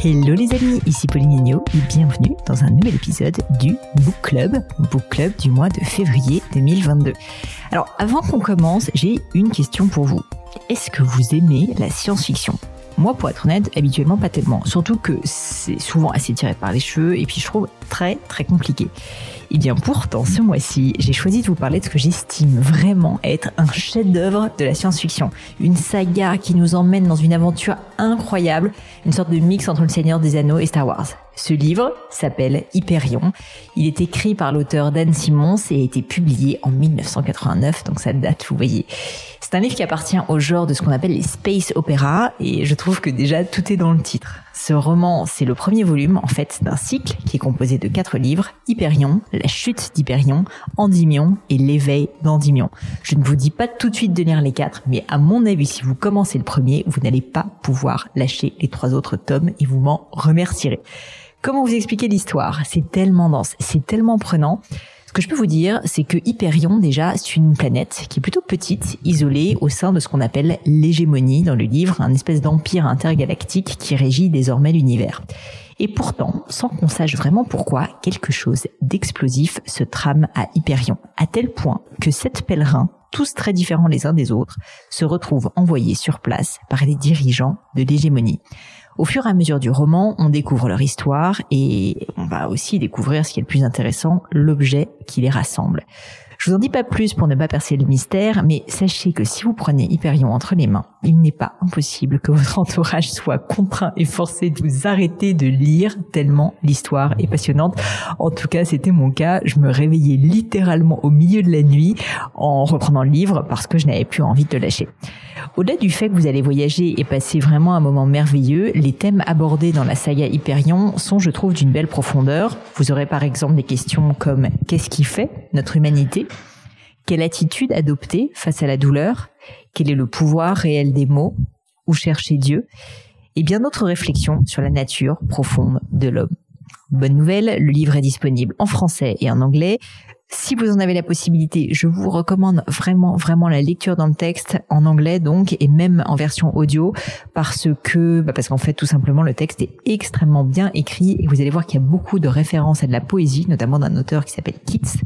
Hello les amis, ici Pauline Agneau et bienvenue dans un nouvel épisode du Book Club, Book Club du mois de février 2022. Alors avant qu'on commence, j'ai une question pour vous. Est-ce que vous aimez la science-fiction? Moi, pour être honnête, habituellement pas tellement. Surtout que c'est souvent assez tiré par les cheveux et puis je trouve très très compliqué. Et eh bien pourtant, ce mois-ci, j'ai choisi de vous parler de ce que j'estime vraiment être un chef-d'œuvre de la science-fiction. Une saga qui nous emmène dans une aventure incroyable, une sorte de mix entre le Seigneur des Anneaux et Star Wars. Ce livre s'appelle Hyperion. Il est écrit par l'auteur Dan Simmons et a été publié en 1989, donc ça date, vous voyez. C'est un livre qui appartient au genre de ce qu'on appelle les space opéras et je trouve que déjà tout est dans le titre. Ce roman, c'est le premier volume en fait d'un cycle qui est composé de quatre livres Hyperion, la chute d'Hyperion, Endymion et l'éveil d'Endymion. Je ne vous dis pas tout de suite de lire les quatre, mais à mon avis, si vous commencez le premier, vous n'allez pas pouvoir lâcher les trois autres tomes et vous m'en remercierez. Comment vous expliquer l'histoire? C'est tellement dense, c'est tellement prenant. Ce que je peux vous dire, c'est que Hyperion, déjà, c'est une planète qui est plutôt petite, isolée au sein de ce qu'on appelle l'hégémonie dans le livre, un espèce d'empire intergalactique qui régit désormais l'univers. Et pourtant, sans qu'on sache vraiment pourquoi, quelque chose d'explosif se trame à Hyperion, à tel point que sept pèlerins, tous très différents les uns des autres, se retrouvent envoyés sur place par les dirigeants de l'hégémonie. Au fur et à mesure du roman, on découvre leur histoire et on va aussi découvrir ce qui est le plus intéressant, l'objet qui les rassemble. Je vous en dis pas plus pour ne pas percer le mystère, mais sachez que si vous prenez Hyperion entre les mains, il n'est pas impossible que votre entourage soit contraint et forcé de vous arrêter de lire tellement l'histoire est passionnante. En tout cas, c'était mon cas. Je me réveillais littéralement au milieu de la nuit en reprenant le livre parce que je n'avais plus envie de le lâcher. Au-delà du fait que vous allez voyager et passer vraiment un moment merveilleux, les thèmes abordés dans la saga Hyperion sont, je trouve, d'une belle profondeur. Vous aurez par exemple des questions comme qu'est-ce qui fait notre humanité? Quelle attitude adopter face à la douleur? Quel est le pouvoir réel des mots Où chercher Dieu Et bien d'autres réflexions sur la nature profonde de l'homme. Bonne nouvelle, le livre est disponible en français et en anglais. Si vous en avez la possibilité, je vous recommande vraiment, vraiment la lecture dans le texte en anglais donc et même en version audio parce que, bah parce qu'en fait tout simplement le texte est extrêmement bien écrit et vous allez voir qu'il y a beaucoup de références à de la poésie, notamment d'un auteur qui s'appelle Keats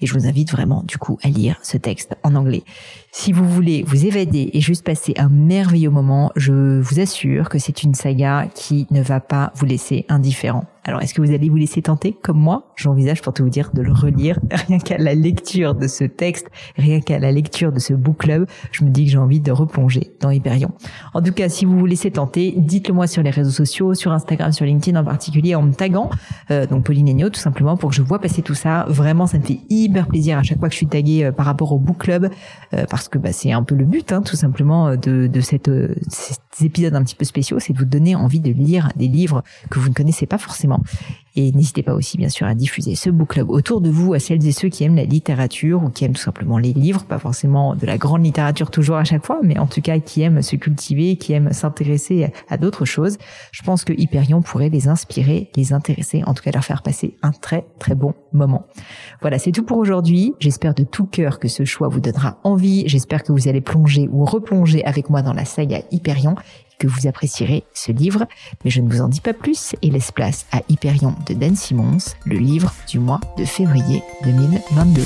et je vous invite vraiment du coup à lire ce texte en anglais. Si vous voulez vous évader et juste passer un merveilleux moment, je vous assure que c'est une saga qui ne va pas vous laisser indifférent. Alors, est-ce que vous allez vous laisser tenter, comme moi J'envisage pour tout vous dire de le relire. Rien qu'à la lecture de ce texte, rien qu'à la lecture de ce book club, je me dis que j'ai envie de replonger dans Hyperion. En tout cas, si vous vous laissez tenter, dites-le moi sur les réseaux sociaux, sur Instagram, sur LinkedIn en particulier, en me taguant, euh, donc Pauline Agneau, tout simplement, pour que je vois passer tout ça. Vraiment, ça me fait hyper plaisir à chaque fois que je suis taguée euh, par rapport au book club, euh, parce que bah, c'est un peu le but, hein, tout simplement, de, cette, épisodes un petit peu spéciaux, c'est de vous donner envie de lire des livres que vous ne connaissez pas forcément. Et n'hésitez pas aussi, bien sûr, à diffuser ce book club autour de vous, à celles et ceux qui aiment la littérature ou qui aiment tout simplement les livres, pas forcément de la grande littérature toujours à chaque fois, mais en tout cas qui aiment se cultiver, qui aiment s'intéresser à d'autres choses. Je pense que Hyperion pourrait les inspirer, les intéresser, en tout cas leur faire passer un très très bon moment. Voilà, c'est tout pour aujourd'hui. J'espère de tout cœur que ce choix vous donnera envie. J'espère que vous allez plonger ou replonger avec moi dans la saga Hyperion que vous apprécierez ce livre, mais je ne vous en dis pas plus et laisse place à Hyperion de Dan Simmons, le livre du mois de février 2022.